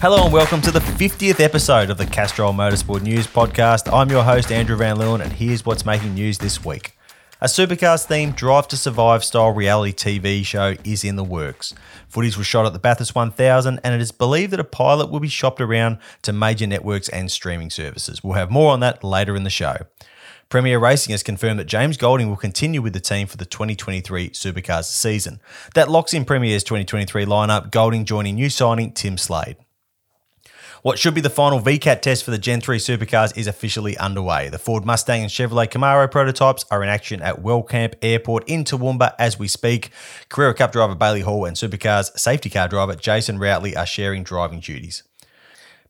Hello and welcome to the 50th episode of the Castrol Motorsport News Podcast. I'm your host, Andrew Van Leeuwen, and here's what's making news this week. A supercars themed Drive to Survive style reality TV show is in the works. Footage was shot at the Bathurst 1000, and it is believed that a pilot will be shopped around to major networks and streaming services. We'll have more on that later in the show. PremiAir Racing has confirmed that James Golding will continue with the team for the 2023 Supercars season. That locks in PremiAir's 2023 lineup, Golding joining new signing Tim Slade. What should be the final VCAT test for the Gen 3 supercars is officially underway. The Ford Mustang and Chevrolet Camaro prototypes are in action at Wellcamp Airport in Toowoomba as we speak. Carrera Cup driver Bailey Hall and supercars safety car driver Jason Routley are sharing driving duties.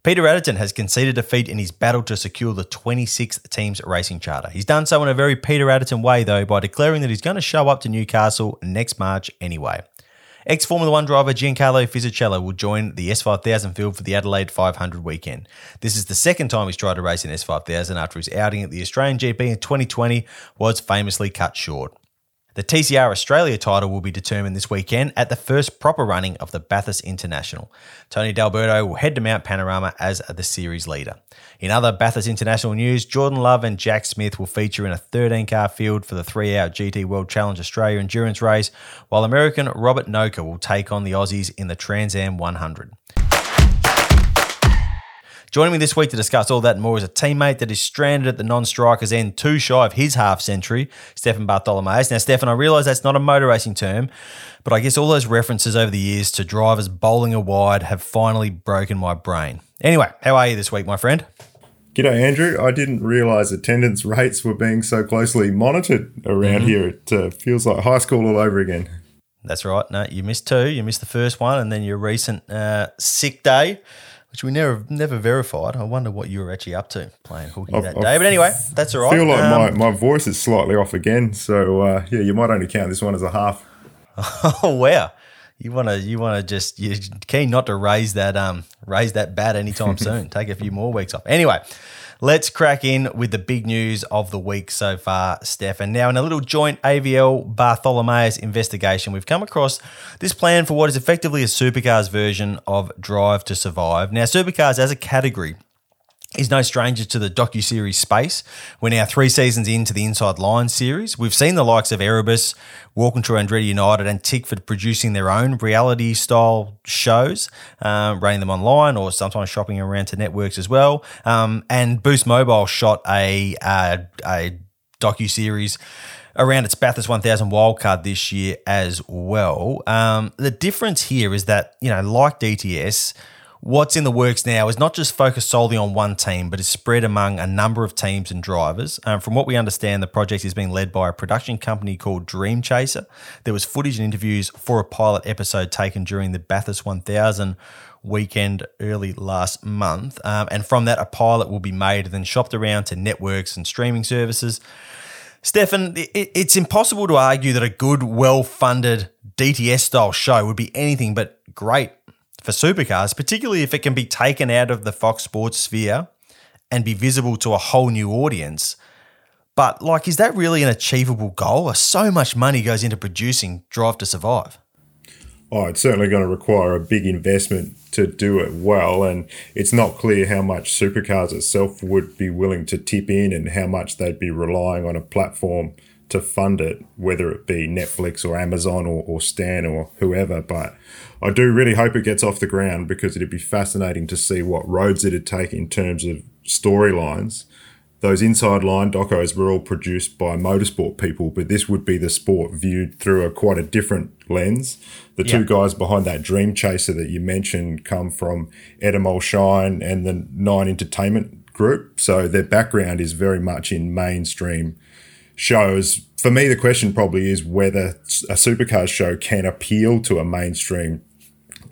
Peter Adderton has conceded defeat in his battle to secure the 26th team's racing charter. He's done so in a very Peter Adderton way, though, by declaring that he's going to show up to Newcastle next March anyway. Ex Formula One driver Giancarlo Fisichella will join the S5000 field for the Adelaide 500 weekend. This is the second time he's tried to race in S5000 after his outing at the Australian GP in 2020 was famously cut short. The TCR Australia title will be determined this weekend at the first proper running of the Bathurst International. Tony D'Alberto will head to Mount Panorama as the series leader. In other Bathurst International news, Jordan Love and Jack Smith will feature in a 13 car field for the three hour GT World Challenge Australia endurance race, while American Robert Noka will take on the Aussies in the Trans Am 100. Joining me this week to discuss all that and more is a teammate that is stranded at the non-strikers end, too shy of his half century, Stefan Bartholomaeus. Now, Stefan, I realise that's not a motor racing term, but I guess all those references over the years to drivers bowling a wide have finally broken my brain. Anyway, how are you this week, my friend? G'day, Andrew. I didn't realise attendance rates were being so closely monitored around mm-hmm. here. It uh, feels like high school all over again. That's right. No, you missed two. You missed the first one, and then your recent uh, sick day which we never never verified. I wonder what you were actually up to playing hooky I've, that day. I've, but anyway, that's all right. I feel like um, my, my voice is slightly off again. So uh, yeah, you might only count this one as a half. oh wow. You wanna you wanna just you're keen not to raise that um raise that bat anytime soon. Take a few more weeks off. Anyway, Let's crack in with the big news of the week so far, Stefan. Now, in a little joint AVL Bartholomaeus investigation, we've come across this plan for what is effectively a supercars version of Drive to Survive. Now, supercars as a category is no stranger to the docu-series space. We're now three seasons into the Inside Line series. We've seen the likes of Erebus, Walkinshaw Andretti United and Tickford producing their own reality-style shows, uh, running them online or sometimes shopping around to networks as well. Um, and Boost Mobile shot a, a, a docu-series around its Bathurst 1000 wildcard this year as well. Um, the difference here is that, you know, like DTS – What's in the works now is not just focused solely on one team, but is spread among a number of teams and drivers. Um, from what we understand, the project is being led by a production company called Dream Chaser. There was footage and interviews for a pilot episode taken during the Bathurst 1000 weekend early last month. Um, and from that, a pilot will be made and then shopped around to networks and streaming services. Stefan, it's impossible to argue that a good, well funded DTS style show would be anything but great for supercars, particularly if it can be taken out of the Fox Sports sphere and be visible to a whole new audience. But, like, is that really an achievable goal? So much money goes into producing Drive to Survive. Oh, it's certainly going to require a big investment to do it well. And it's not clear how much supercars itself would be willing to tip in and how much they'd be relying on a platform to fund it, whether it be Netflix or Amazon or, or Stan or whoever. But I do really hope it gets off the ground because it'd be fascinating to see what roads it'd take in terms of storylines. Those inside line docos were all produced by motorsport people, but this would be the sport viewed through a quite a different lens. The two guys behind that Dream Chaser that you mentioned come from Endemol Shine and the Nine Entertainment Group, so their background is very much in mainstream shows. For me, the question probably is whether a supercars show can appeal to a mainstream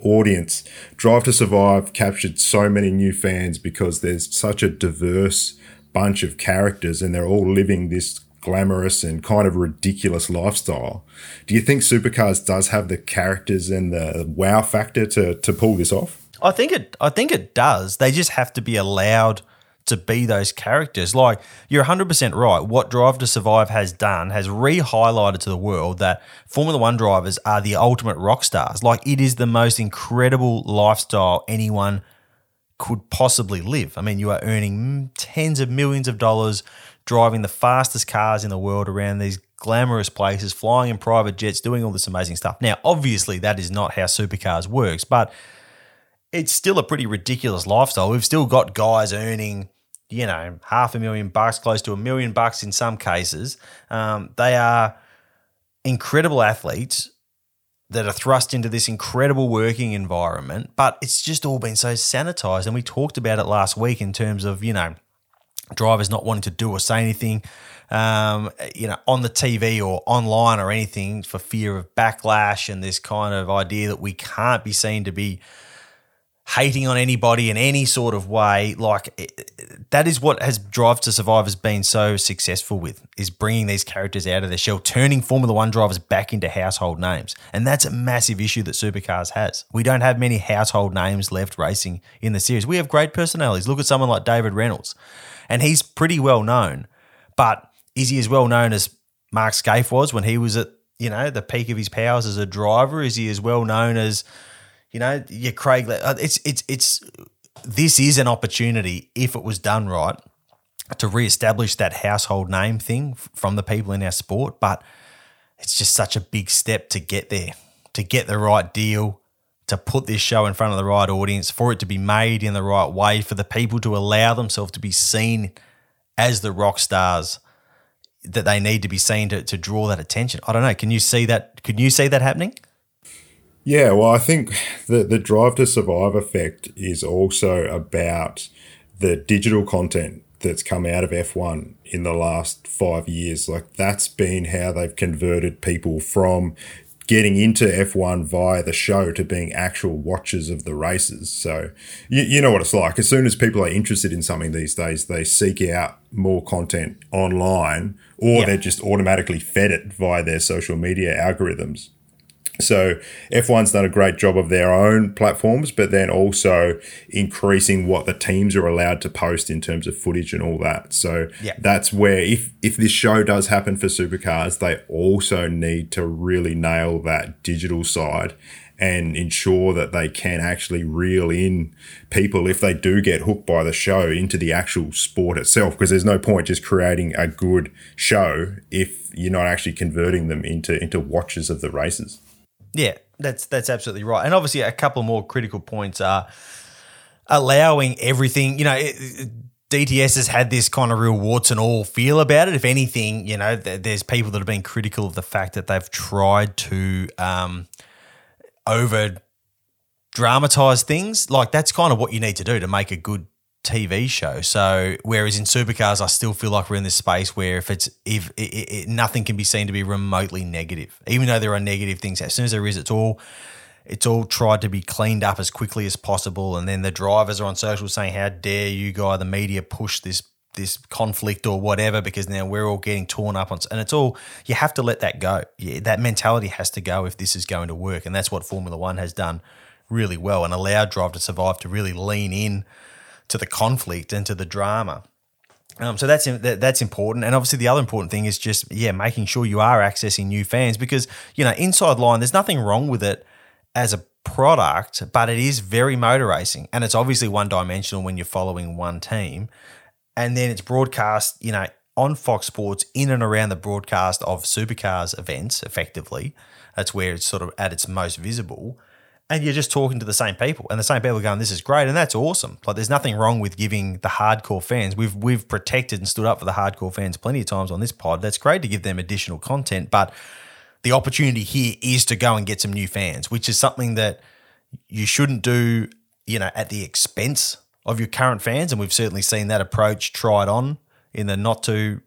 audience. Drive to Survive captured so many new fans because there's such a diverse bunch of characters and they're all living this glamorous and kind of ridiculous lifestyle. Do you think Supercars does have the characters and the wow factor to, to pull this off? I think it. I think it does. They just have to be allowed to be those characters. Like you're 100 percent right. What Drive to Survive has done has re-highlighted to the world that Formula One drivers are the ultimate rock stars. Like it is the most incredible lifestyle anyone could possibly live. I mean, you are earning tens of millions of dollars, driving the fastest cars in the world around these glamorous places, flying in private jets, doing all this amazing stuff. Now, obviously, that is not how supercars works, but it's still a pretty ridiculous lifestyle. We've still got guys earning, you know, half a million bucks, close to a million bucks in some cases. Um, they are incredible athletes that are thrust into this incredible working environment, but it's just all been so sanitized. And we talked about it last week in terms of, you know, drivers not wanting to do or say anything, um, you know, on the TV or online or anything for fear of backlash and this kind of idea that we can't be seen to be hating on anybody in any sort of way. Like it- that is what has Drive to Survive has been so successful with is bringing these characters out of their shell, turning Formula One drivers back into household names, and that's a massive issue that Supercars has. We don't have many household names left racing in the series. We have great personalities. Look at someone like David Reynolds, and he's pretty well known, but is he as well known as Mark Skaife was when he was at you know the peak of his powers as a driver? Is he as well known as you know, your Craig. uh, It's it's it's this is an opportunity if it was done right to reestablish that household name thing from the people in our sport. But it's just such a big step to get there, to get the right deal, to put this show in front of the right audience, for it to be made in the right way, for the people to allow themselves to be seen as the rock stars that they need to be seen to, to draw that attention. I don't know. Can you see that? Can you see that happening? Yeah, well, I think the the drive to survive effect is also about the digital content that's come out of F1 in the last 5 years. Like that's been how they've converted people from getting into F1 via the show to being actual watchers of the races. So you, you know what it's like. As soon as people are interested in something these days, they seek out more content online or Yeah. they're just automatically fed it via their social media algorithms. So F1's done a great job of their own platforms, but then also increasing what the teams are allowed to post in terms of footage and all that. So Yeah. that's where if if this show does happen for supercars, they also need to really nail that digital side and ensure that they can actually reel in people if they do get hooked by the show into the actual sport itself because there's no point just creating a good show if you're not actually converting them into into watchers of the races. Yeah, that's that's absolutely right. And obviously, a couple more critical points are allowing everything. You know, it, it- DTS has had this kind of real warts and all feel about it. If anything, you know, th- there's people that have been critical of the fact that they've tried to um, over dramatize things. Like that's kind of what you need to do to make a good TV show. So whereas in supercars, I still feel like we're in this space where if it's if it, it, nothing can be seen to be remotely negative, even though there are negative things. As soon as there is, it's all it's all tried to be cleaned up as quickly as possible, and then the drivers are on social saying, "How dare you, guy? The media push this." This conflict or whatever, because now we're all getting torn up on, and it's all you have to let that go. Yeah, that mentality has to go if this is going to work, and that's what Formula One has done really well and allowed Drive to Survive to really lean in to the conflict and to the drama. Um, so that's that, that's important, and obviously the other important thing is just yeah making sure you are accessing new fans because you know inside line there's nothing wrong with it as a product, but it is very motor racing, and it's obviously one dimensional when you're following one team, and then it's broadcast you know on Fox Sports in and around the broadcast of supercars events, effectively. That's where it's sort of at its most visible. And you're just talking to the same people, and the same people going, "This is great," and that's awesome. Like, there's nothing wrong with giving the hardcore fans. We've we've protected and stood up for the hardcore fans plenty of times on this pod. That's great to give them additional content, but the opportunity here is to go and get some new fans, which is something that you shouldn't do, you know, at the expense of your current fans. And we've certainly seen that approach tried on in the not too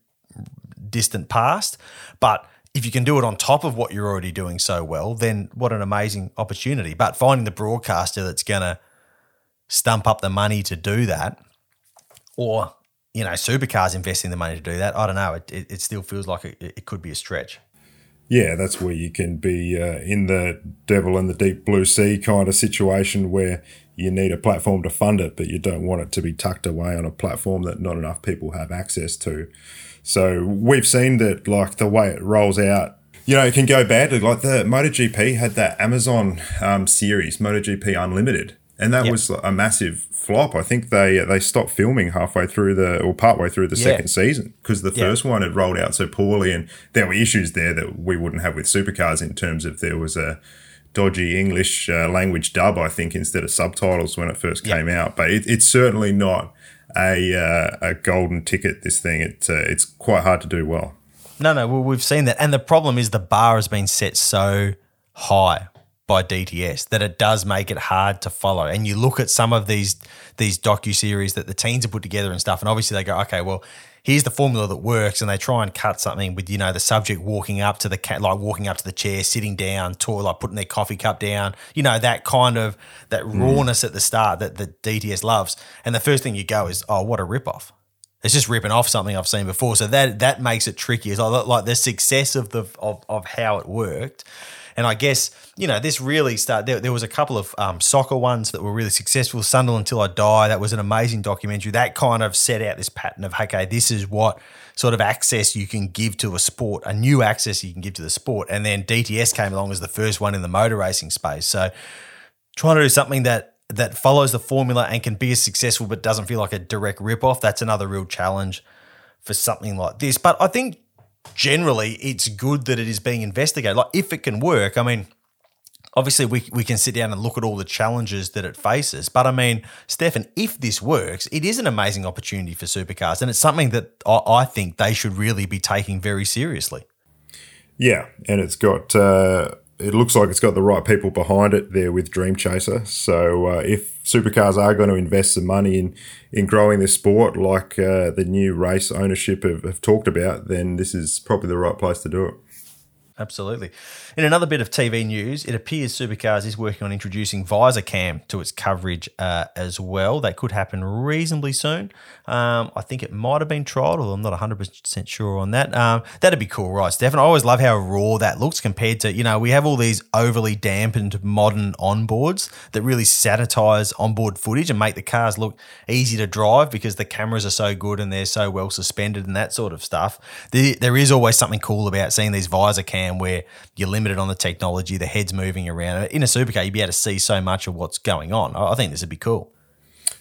distant past. But if you can do it on top of what you're already doing so well, then what an amazing opportunity. But finding the broadcaster that's going to stump up the money to do that, or, you know, supercars investing the money to do that, I don't know. It, it, it still feels like it, it could be a stretch. Yeah, that's where you can be uh, in the devil in the deep blue sea kind of situation where you need a platform to fund it, but you don't want it to be tucked away on a platform that not enough people have access to. So we've seen that, like the way it rolls out, you know, it can go badly. Like the MotoGP had that Amazon um, series, MotoGP Unlimited, and that Yep. was a massive flop. I think they they stopped filming halfway through the or partway through the Yeah. second season because the Yeah. first one had rolled out so poorly, and there were issues there that we wouldn't have with supercars in terms of there was a dodgy English uh, language dub, I think, instead of subtitles when it first Yeah. came out. But it, it's certainly not a uh, a golden ticket. This thing, it uh, it's quite hard to do well. No, no, well, we've seen that. And the problem is the bar has been set so high by DTS that it does make it hard to follow. And you look at some of these these docu series that the teams have put together and stuff, and obviously they go, okay, well, here's the formula that works, and they try and cut something with you know the subject walking up to the cat, like walking up to the chair, sitting down, tour, like putting their coffee cup down, you know that kind of that hmm. rawness at the start that that DTS loves. And the first thing you go is, oh, what a ripoff. It's just ripping off something I've seen before. So that that makes it tricky. It's like, like the success of the of, of how it worked. And I guess, you know, this really started. There, there was a couple of um, soccer ones that were really successful. Sunderland Until I Die, that was an amazing documentary. That kind of set out this pattern of, okay, this is what sort of access you can give to a sport, a new access you can give to the sport. And then DTS came along as the first one in the motor racing space. So trying to do something that that follows the formula and can be as successful but doesn't feel like a direct rip-off that's another real challenge for something like this. But i think generally it's good that it is being investigated. Like if it can work i mean obviously we, we can sit down and look at all the challenges that it faces. But i mean stefan if this works it is an amazing opportunity for supercars and it's something that i, I think they should really be taking very seriously. Yeah, and it's got. Uh, it looks like it's got the right people behind it there with Dream Chaser. So uh, if supercars are going to invest some money in in growing this sport, like uh, the new race ownership have, have talked about, then this is probably the right place to do it. Absolutely. In another bit of TV news, it appears Supercars is working on introducing visor cam to its coverage uh, as well. That could happen reasonably soon. Um, I think it might have been trialled, although I'm not 100% sure on that. Um, that'd be cool, right, Stefan? I always love how raw that looks compared to, you know, we have all these overly dampened modern onboards that really sanitize onboard footage and make the cars look easy to drive because the cameras are so good and they're so well suspended and that sort of stuff. There, there is always something cool about seeing these visor cam where you're limited on the technology, the head's moving around. In a supercar, you'd be able to see so much of what's going on. I think this would be cool.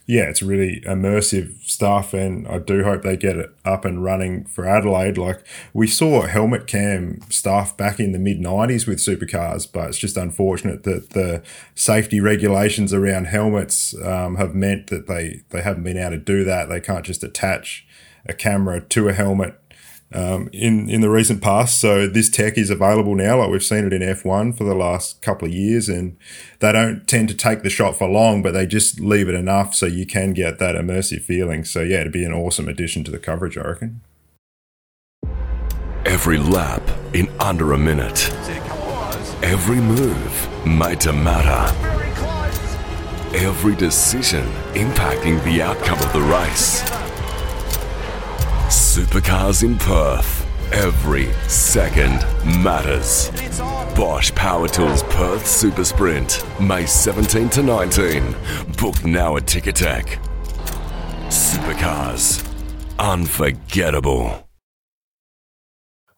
Yeah, it's really immersive stuff, and I do hope they get it up and running for Adelaide. Like we saw helmet cam stuff back in the mid '90s with supercars, but it's just unfortunate that the safety regulations around helmets um, have meant that they they haven't been able to do that. They can't just attach a camera to a helmet um, in in the recent past. So this tech is available now. Like we've seen it in F1 for the last couple of years, and they don't tend to take the shot for long, but they just leave it enough so you can get that immersive feeling. So yeah, it'd be an awesome addition to the coverage, I reckon. Every lap in under a minute. Every move made to matter. Every decision impacting the outcome of the race. Supercars in Perth. Every second matters. Bosch Power Tools Perth Super Sprint, May 17 to 19. Book now at Ticketek. Supercars. Unforgettable.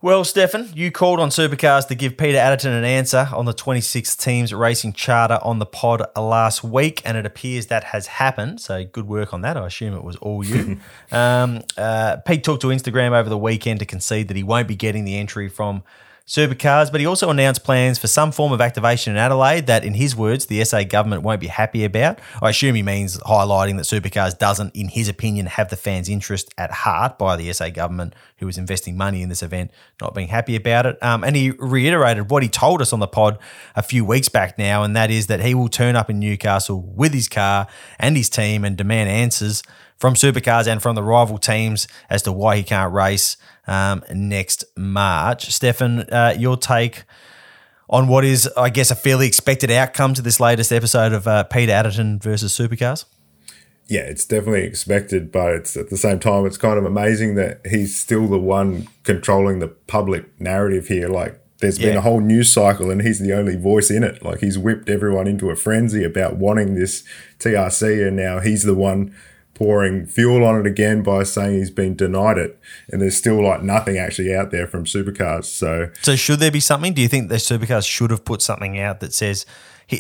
Well, Stefan, you called on Supercars to give Peter Adderton an answer on the 26 teams racing charter on the pod last week, and it appears that has happened. So good work on that. I assume it was all you. um, uh, Pete talked to Instagram over the weekend to concede that he won't be getting the entry from supercars, but he also announced plans for some form of activation in Adelaide that, in his words, the SA government won't be happy about. I assume he means highlighting that supercars doesn't, in his opinion, have the fans' interest at heart by the SA government, who is investing money in this event, not being happy about it. Um, and he reiterated what he told us on the pod a few weeks back now, and that is that he will turn up in Newcastle with his car and his team and demand answers from supercars and from the rival teams as to why he can't race um, next March. Stefan, uh, your take on what is, I guess, a fairly expected outcome to this latest episode of uh, Peter Adderton versus Supercars? Yeah, it's definitely expected, but it's at the same time, it's kind of amazing that he's still the one controlling the public narrative here. Like, there's been a whole news cycle, and he's the only voice in it. Like, he's whipped everyone into a frenzy about wanting this TRC, and now he's the one pouring fuel on it again by saying he's been denied it. And there's still like nothing actually out there from supercars. So, So, should there be something? Do you think the supercars should have put something out that says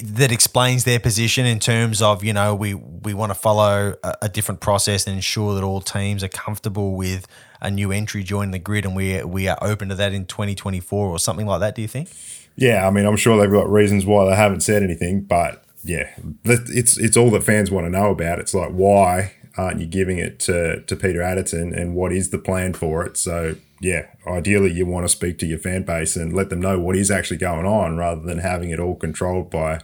that explains their position in terms of you know we we want to follow a, a different process and ensure that all teams are comfortable with a new entry joining the grid, and we we are open to that in 2024 or something like that? Do you think? Yeah, I mean, I'm sure they've got reasons why they haven't said anything, but yeah, it's it's all that fans want to know about. It's like why aren't you giving it to to Peter Adderton, and what is the plan for it? So yeah, ideally you want to speak to your fan base and let them know what is actually going on, rather than having it all controlled by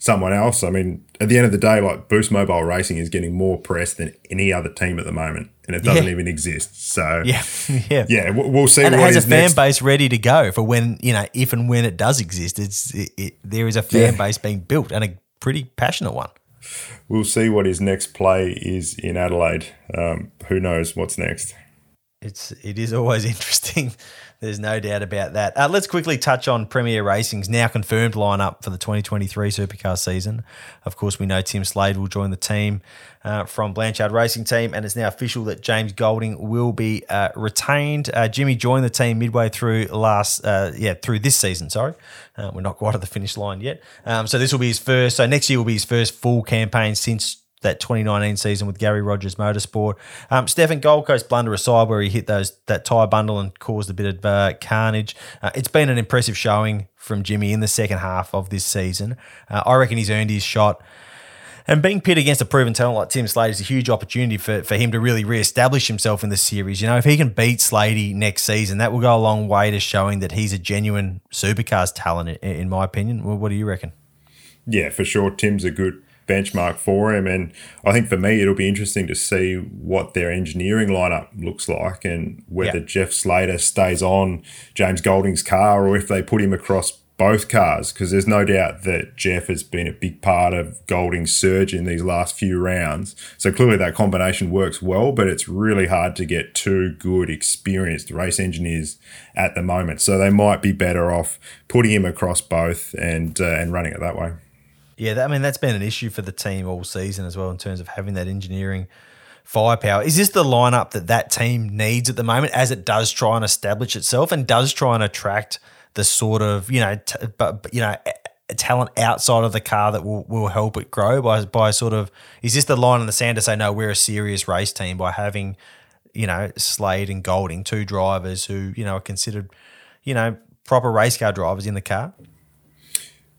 someone else. I mean, at the end of the day, like Boost Mobile Racing is getting more press than any other team at the moment, and it doesn't Yeah. even exist. So Yeah, yeah, yeah, we'll see And it has a fan next. base ready to go for when you know if and when it does exist. It's it, it, there is a fan Yeah. base being built and a pretty passionate one. We'll see what his next play is in Adelaide. Um, who knows what's next? It's it is always interesting. There's no doubt about that. Uh, let's quickly touch on PremiAir Racing's now confirmed lineup for the 2023 Supercar season. Of course, we know Tim Slade will join the team uh, from Blanchard Racing Team, and it's now official that James Golding will be uh, retained. Uh, Jimmy joined the team midway through last, uh, yeah, through this season. Sorry, uh, we're not quite at the finish line yet. Um, so this will be his first. So next year will be his first full campaign since that 2019 season with Garry Rogers Motorsport. Um, Stefan Gold Coast blunder aside, where he hit those that tyre bundle and caused a bit of uh, carnage. Uh, it's been an impressive showing from Jimmy in the second half of this season. Uh, I reckon he's earned his shot. And being pit against a proven talent like Tim Slade is a huge opportunity for, for him to really re-establish himself in the series. You know, if he can beat Slady next season, that will go a long way to showing that he's a genuine supercars talent, in, in my opinion. What do you reckon? Yeah, for sure. Tim's a good benchmark for him. And I think for me, it'll be interesting to see what their engineering lineup looks like and whether Yeah. Jeff Slater stays on James Golding's car or if they put him across both cars. Because there's no doubt that Jeff has been a big part of Golding's surge in these last few rounds. So clearly that combination works well, but it's really hard to get two good, experienced race engineers at the moment. So they might be better off putting him across both and uh, and running it that way. Yeah, that, I mean that's been an issue for the team all season as well in terms of having that engineering firepower. Is this the lineup that that team needs at the moment as it does try and establish itself and does try and attract the sort of you know, t- but you know. Talent outside of the car that will, will help it grow by by sort of is this the line in the sand to say no we're a serious race team by having you know Slade and Golding two drivers who you know are considered you know proper race car drivers in the car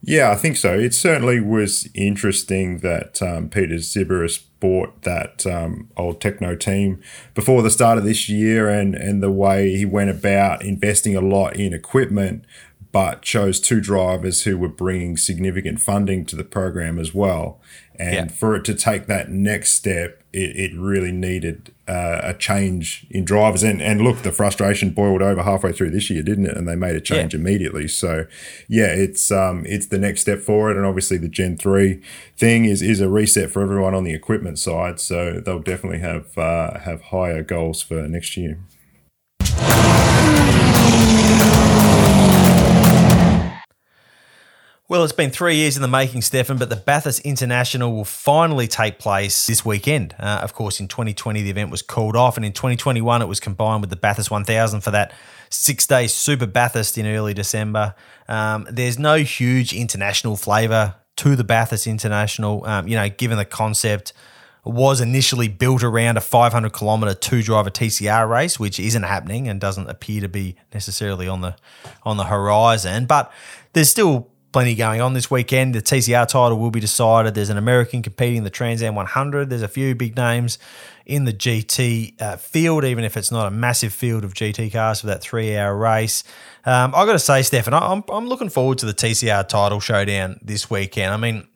Yeah, I think so. It certainly was interesting that um, Peter Xiberras bought that um, old Tekno team before the start of this year and, and the way he went about investing a lot in equipment, but chose two drivers who were bringing significant funding to the program as well. And Yeah. for it to take that next step, it, it really needed uh, a change in drivers. And, and look, the frustration boiled over halfway through this year, didn't it? And they made a change Yeah. immediately. So yeah, it's um it's the next step forward, and obviously the Gen three thing is is a reset for everyone on the equipment side. So they'll definitely have uh, have higher goals for next year. Well, it's been three years in the making, Stefan, but the Bathurst International will finally take place this weekend. Uh, of course, in 2020, the event was called off, and in 2021, it was combined with the Bathurst 1000 for that six day Super Bathurst in early December. Um, there's no huge international flavour to the Bathurst International, um, you know, given the concept was initially built around a 500 kilometer two driver TCR race, which isn't happening and doesn't appear to be necessarily on the on the horizon. But there's still plenty going on this weekend. The TCR title will be decided. There's an American competing in the Trans Am 100. There's a few big names in the GT uh, field, even if it's not a massive field of GT cars for that three hour race. Um, I got to say, Stefan, I'm, I'm looking forward to the TCR title showdown this weekend. I mean,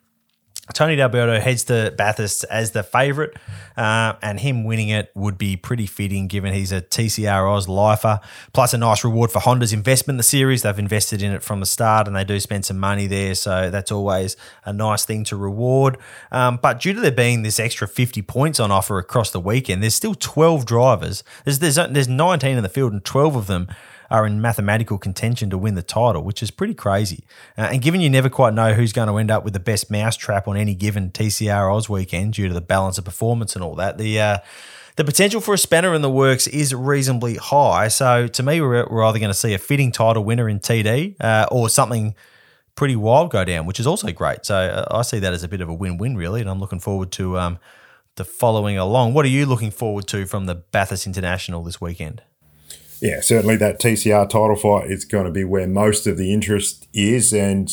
Tony D'Alberto heads to Bathurst as the favourite, uh, and him winning it would be pretty fitting given he's a TCR Oz lifer. Plus, a nice reward for Honda's investment in the series. They've invested in it from the start and they do spend some money there, so that's always a nice thing to reward. Um, but due to there being this extra 50 points on offer across the weekend, there's still 12 drivers. There's, there's, there's 19 in the field, and 12 of them are in mathematical contention to win the title, which is pretty crazy. Uh, and given you never quite know who's going to end up with the best mousetrap on any given TCR Oz weekend due to the balance of performance and all that, the uh, the potential for a spanner in the works is reasonably high. So to me, we're, we're either going to see a fitting title winner in TD uh, or something pretty wild go down, which is also great. So uh, I see that as a bit of a win-win, really, and I'm looking forward to um, the following along. What are you looking forward to from the Bathurst International this weekend? Yeah, certainly that TCR title fight is going to be where most of the interest is. And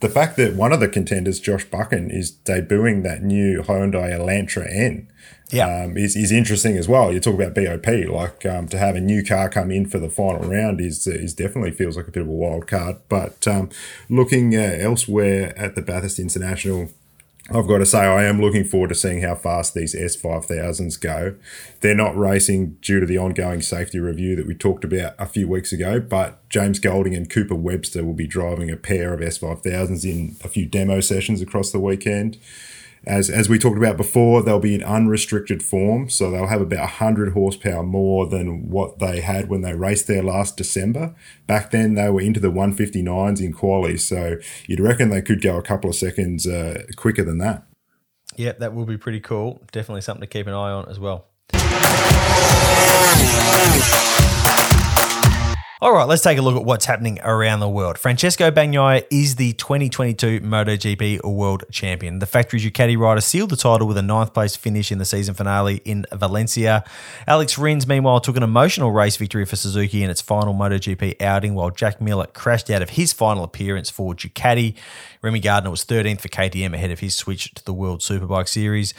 the fact that one of the contenders, Josh Buchan, is debuting that new Hyundai Elantra N. Yeah. Um, is, is interesting as well. You talk about BOP, like um, to have a new car come in for the final round is is definitely feels like a bit of a wild card. But um, looking uh, elsewhere at the Bathurst International, I've got to say, I am looking forward to seeing how fast these S5000s go. They're not racing due to the ongoing safety review that we talked about a few weeks ago, but James Golding and Cooper Webster will be driving a pair of S5000s in a few demo sessions across the weekend as as we talked about before, they'll be in unrestricted form, so they'll have about 100 horsepower more than what they had when they raced there last December. Back then, they were into the 159s in quali, so you'd reckon they could go a couple of seconds uh, quicker than that. Yep, that will be pretty cool. Definitely something to keep an eye on as well. All right, let's take a look at what's happening around the world. Francesco Bagnaia is the 2022 MotoGP World Champion. The factory Ducati rider sealed the title with a ninth place finish in the season finale in Valencia. Alex Rins, meanwhile, took an emotional race victory for Suzuki in its final MotoGP outing, while Jack Miller crashed out of his final appearance for Ducati. Remy Gardner was 13th for KTM ahead of his switch to the World Superbike Series.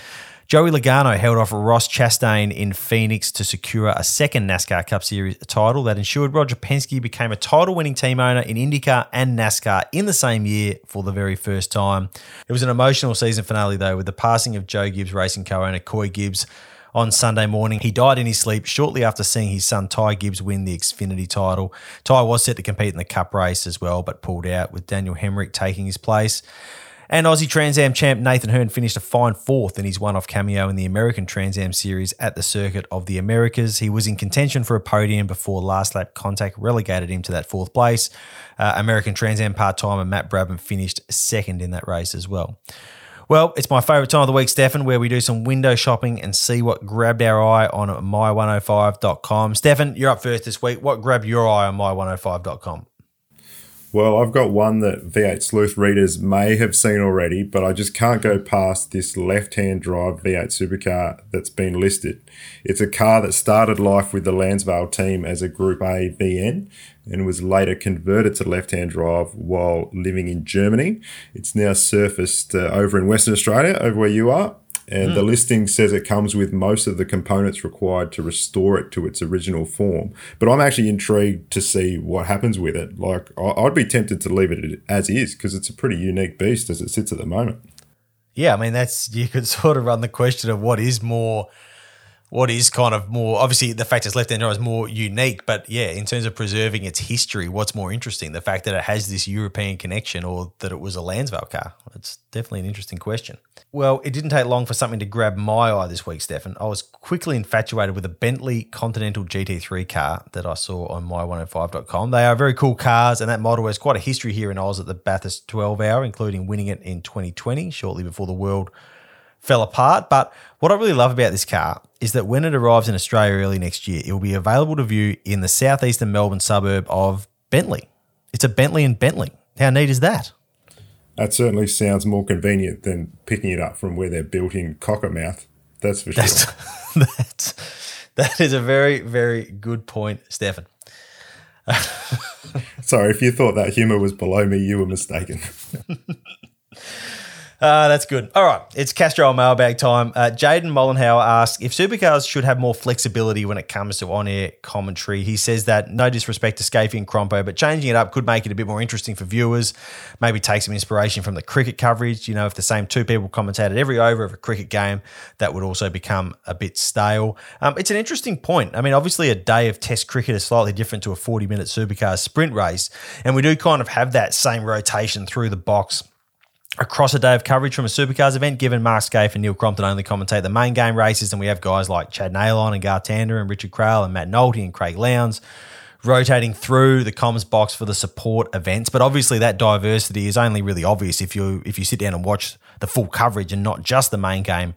Joey Logano held off Ross Chastain in Phoenix to secure a second NASCAR Cup Series title that ensured Roger Penske became a title winning team owner in IndyCar and NASCAR in the same year for the very first time. It was an emotional season finale, though, with the passing of Joe Gibbs racing co owner Coy Gibbs on Sunday morning. He died in his sleep shortly after seeing his son Ty Gibbs win the Xfinity title. Ty was set to compete in the Cup race as well, but pulled out with Daniel Hemric taking his place. And Aussie Trans Am champ Nathan Herne finished a fine fourth in his one off cameo in the American Trans Am series at the Circuit of the Americas. He was in contention for a podium before last lap contact relegated him to that fourth place. Uh, American Trans Am part timer Matt Brabham finished second in that race as well. Well, it's my favourite time of the week, Stefan, where we do some window shopping and see what grabbed our eye on my105.com. Stefan, you're up first this week. What grabbed your eye on my105.com? Well, I've got one that V8 Sleuth readers may have seen already, but I just can't go past this left hand drive V8 supercar that's been listed. It's a car that started life with the Lansvale team as a Group A VN and was later converted to left hand drive while living in Germany. It's now surfaced uh, over in Western Australia, over where you are and mm. the listing says it comes with most of the components required to restore it to its original form. But I'm actually intrigued to see what happens with it. Like, I'd be tempted to leave it as is because it's a pretty unique beast as it sits at the moment. Yeah, I mean, that's you could sort of run the question of what is more what is kind of more obviously the fact it's left hand drive is more unique, but yeah, in terms of preserving its history, what's more interesting, the fact that it has this European connection or that it was a Lansvale car? It's definitely an interesting question. Well, it didn't take long for something to grab my eye this week, Stefan. I was quickly infatuated with a Bentley Continental GT3 car that I saw on my105.com. They are very cool cars, and that model has quite a history here in Oz at the Bathurst 12 hour, including winning it in 2020, shortly before the world fell apart. But what I really love about this car is that when it arrives in Australia early next year, it will be available to view in the southeastern Melbourne suburb of Bentley. It's a Bentley and Bentley. How neat is that? That certainly sounds more convenient than picking it up from where they're built in Cockermouth. That's for That's, sure. that's that is a very very good point, Stefan. Sorry, if you thought that humour was below me, you were mistaken. Uh, that's good. All right, it's Castrol mailbag time. Uh, Jaden Mollenhauer asks if supercars should have more flexibility when it comes to on-air commentary. He says that no disrespect to Skaifey and Crompo, but changing it up could make it a bit more interesting for viewers. Maybe take some inspiration from the cricket coverage. You know, if the same two people commentated every over of a cricket game, that would also become a bit stale. Um, it's an interesting point. I mean, obviously, a day of Test cricket is slightly different to a 40-minute supercar sprint race, and we do kind of have that same rotation through the box across a day of coverage from a supercars event, given Mark Skaife and Neil Crompton only commentate the main game races, and we have guys like Chad Neylon and Garth Tander and Richard Craill and Matt Nolte and Craig Lowndes rotating through the comms box for the support events. But obviously that diversity is only really obvious if you if you sit down and watch the full coverage and not just the main game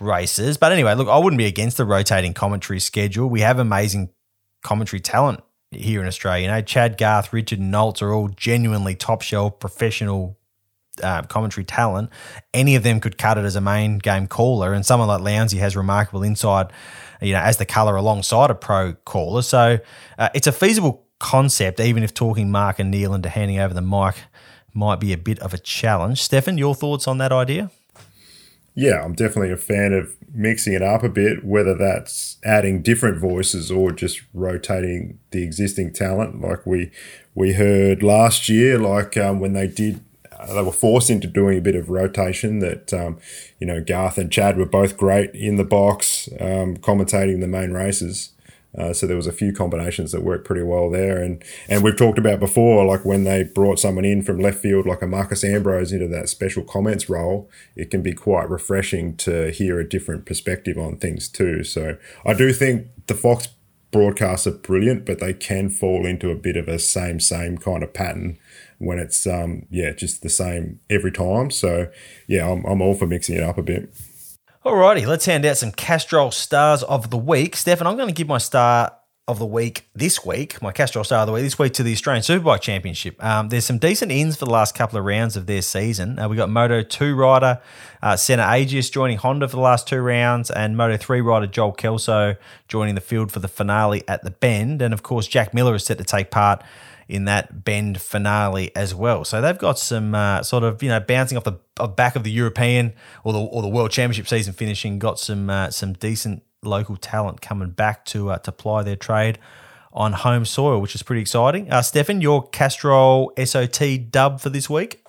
races. But anyway, look, I wouldn't be against the rotating commentary schedule. We have amazing commentary talent here in Australia. You know, Chad Garth, Richard and Nolts are all genuinely top shelf professional uh, commentary talent, any of them could cut it as a main game caller. And someone like Lowndesy has remarkable insight, you know, as the colour alongside a pro caller. So uh, it's a feasible concept, even if talking Mark and Neil into handing over the mic might be a bit of a challenge. Stefan, your thoughts on that idea? Yeah, I'm definitely a fan of mixing it up a bit, whether that's adding different voices or just rotating the existing talent, like we we heard last year, like um, when they did they were forced into doing a bit of rotation. That um, you know, Garth and Chad were both great in the box, um, commentating the main races. Uh, so there was a few combinations that worked pretty well there, and and we've talked about before, like when they brought someone in from left field, like a Marcus Ambrose, into that special comments role, it can be quite refreshing to hear a different perspective on things too. So I do think the Fox broadcasts are brilliant, but they can fall into a bit of a same same kind of pattern when it's um yeah just the same every time. So yeah, I'm I'm all for mixing it up a bit. Alrighty, let's hand out some Castrol stars of the week. Stefan, I'm going to give my star of the week this week, my Castrol Star of the week this week to the Australian Superbike Championship. Um, there's some decent ins for the last couple of rounds of their season. Uh, we got Moto 2 rider uh, Senna Agius joining Honda for the last two rounds, and Moto 3 rider Joel Kelso joining the field for the finale at the Bend. And of course, Jack Miller is set to take part in that Bend finale as well. So they've got some uh, sort of you know bouncing off the back of the European or the or the World Championship season finishing, got some uh, some decent local talent coming back to uh, to ply their trade on home soil, which is pretty exciting. Uh, Stefan, your Castrol SOT dub for this week?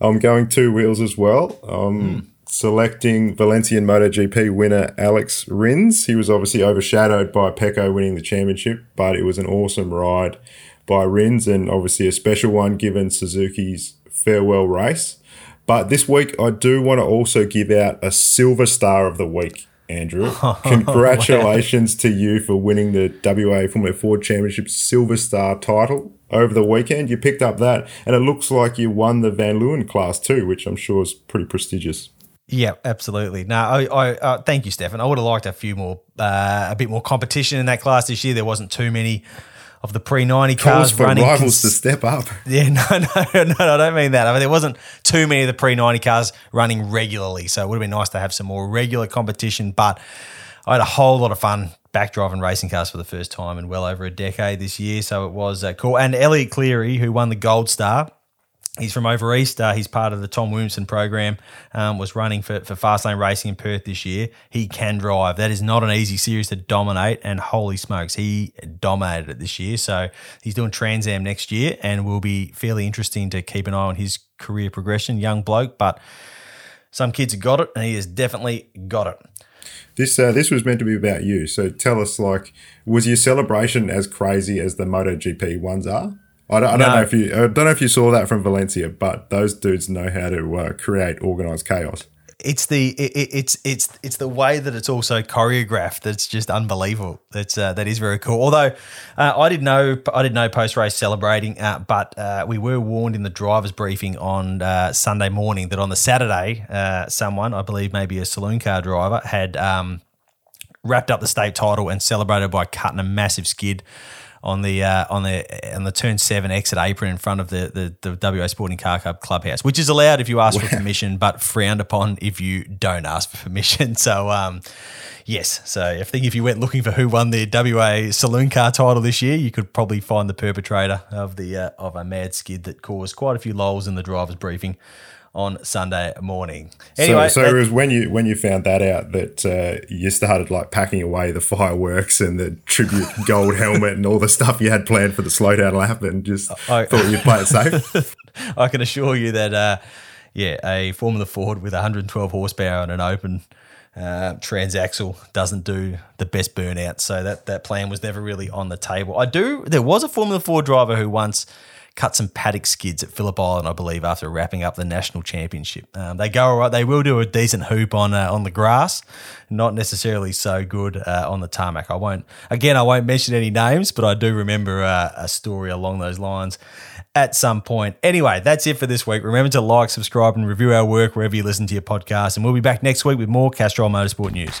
I'm going two wheels as well. Um, mm. Selecting Valencian MotoGP winner Alex Rins. He was obviously overshadowed by Pecco winning the championship, but it was an awesome ride by Rins and obviously a special one given Suzuki's farewell race. But this week, I do want to also give out a silver star of the week. Andrew. Congratulations to you for winning the WA Formula Ford Championship Silver Star title over the weekend. You picked up that, and it looks like you won the Van Leeuwen class too, which I'm sure is pretty prestigious. Yeah, absolutely. No, I, I uh, thank you, Stefan. I would have liked a few more, uh, a bit more competition in that class this year. There wasn't too many of the pre ninety cars for running. rivals cons- to step up. Yeah, no, no, no, I don't mean that. I mean there wasn't too many of the pre ninety cars running regularly, so it would have been nice to have some more regular competition. But I had a whole lot of fun back driving racing cars for the first time in well over a decade this year, so it was uh, cool. And Elliot Cleary, who won the Gold Star He's from over east. Uh, he's part of the Tom Williamson program. Um, was running for for Fastlane Racing in Perth this year. He can drive. That is not an easy series to dominate. And holy smokes, he dominated it this year. So he's doing Trans Am next year, and will be fairly interesting to keep an eye on his career progression. Young bloke, but some kids have got it, and he has definitely got it. This uh, this was meant to be about you. So tell us, like, was your celebration as crazy as the MotoGP ones are? I don't, I don't No. know if you I don't know if you saw that from Valencia, but those dudes know how to uh, create organized chaos. it's the it, it- it's it's it's the way that it's also choreographed that's just unbelievable. That's uh, that is very cool. Although uh, I didn't know I didn't know post race celebrating, uh, but uh, we were warned in the drivers briefing on uh, Sunday morning that on the Saturday, uh, someone I believe maybe a saloon car driver had. Um, wrapped up the state title and celebrated by cutting a massive skid on the uh, on the on the turn seven exit apron in front of the, the the WA Sporting Car Club clubhouse, which is allowed if you ask for permission, but frowned upon if you don't ask for permission. So um, yes, so I think if you went looking for who won the WA Saloon Car title this year, you could probably find the perpetrator of the uh, of a mad skid that caused quite a few lols in the drivers briefing on Sunday morning. Anyway, so, so it was when you when you found that out that uh, you started like packing away the fireworks and the tribute gold helmet and all the stuff you had planned for the slowdown lap, and just I- thought you'd play it safe. I can assure you that, uh, yeah, a Formula Ford with 112 horsepower and an open uh, transaxle doesn't do the best burnout. So that that plan was never really on the table. I do. There was a Formula Ford driver who once cut some paddock skids at Phillip Island, I believe, after wrapping up the national championship. Um, they go all right. They will do a decent hoop on uh, on the grass, not necessarily so good uh, on the tarmac. I won't. Again, I won't mention any names, but I do remember uh, a story along those lines at some point. Anyway, that's it for this week. Remember to like, subscribe, and review our work wherever you listen to your podcast. And we'll be back next week with more Castrol Motorsport news.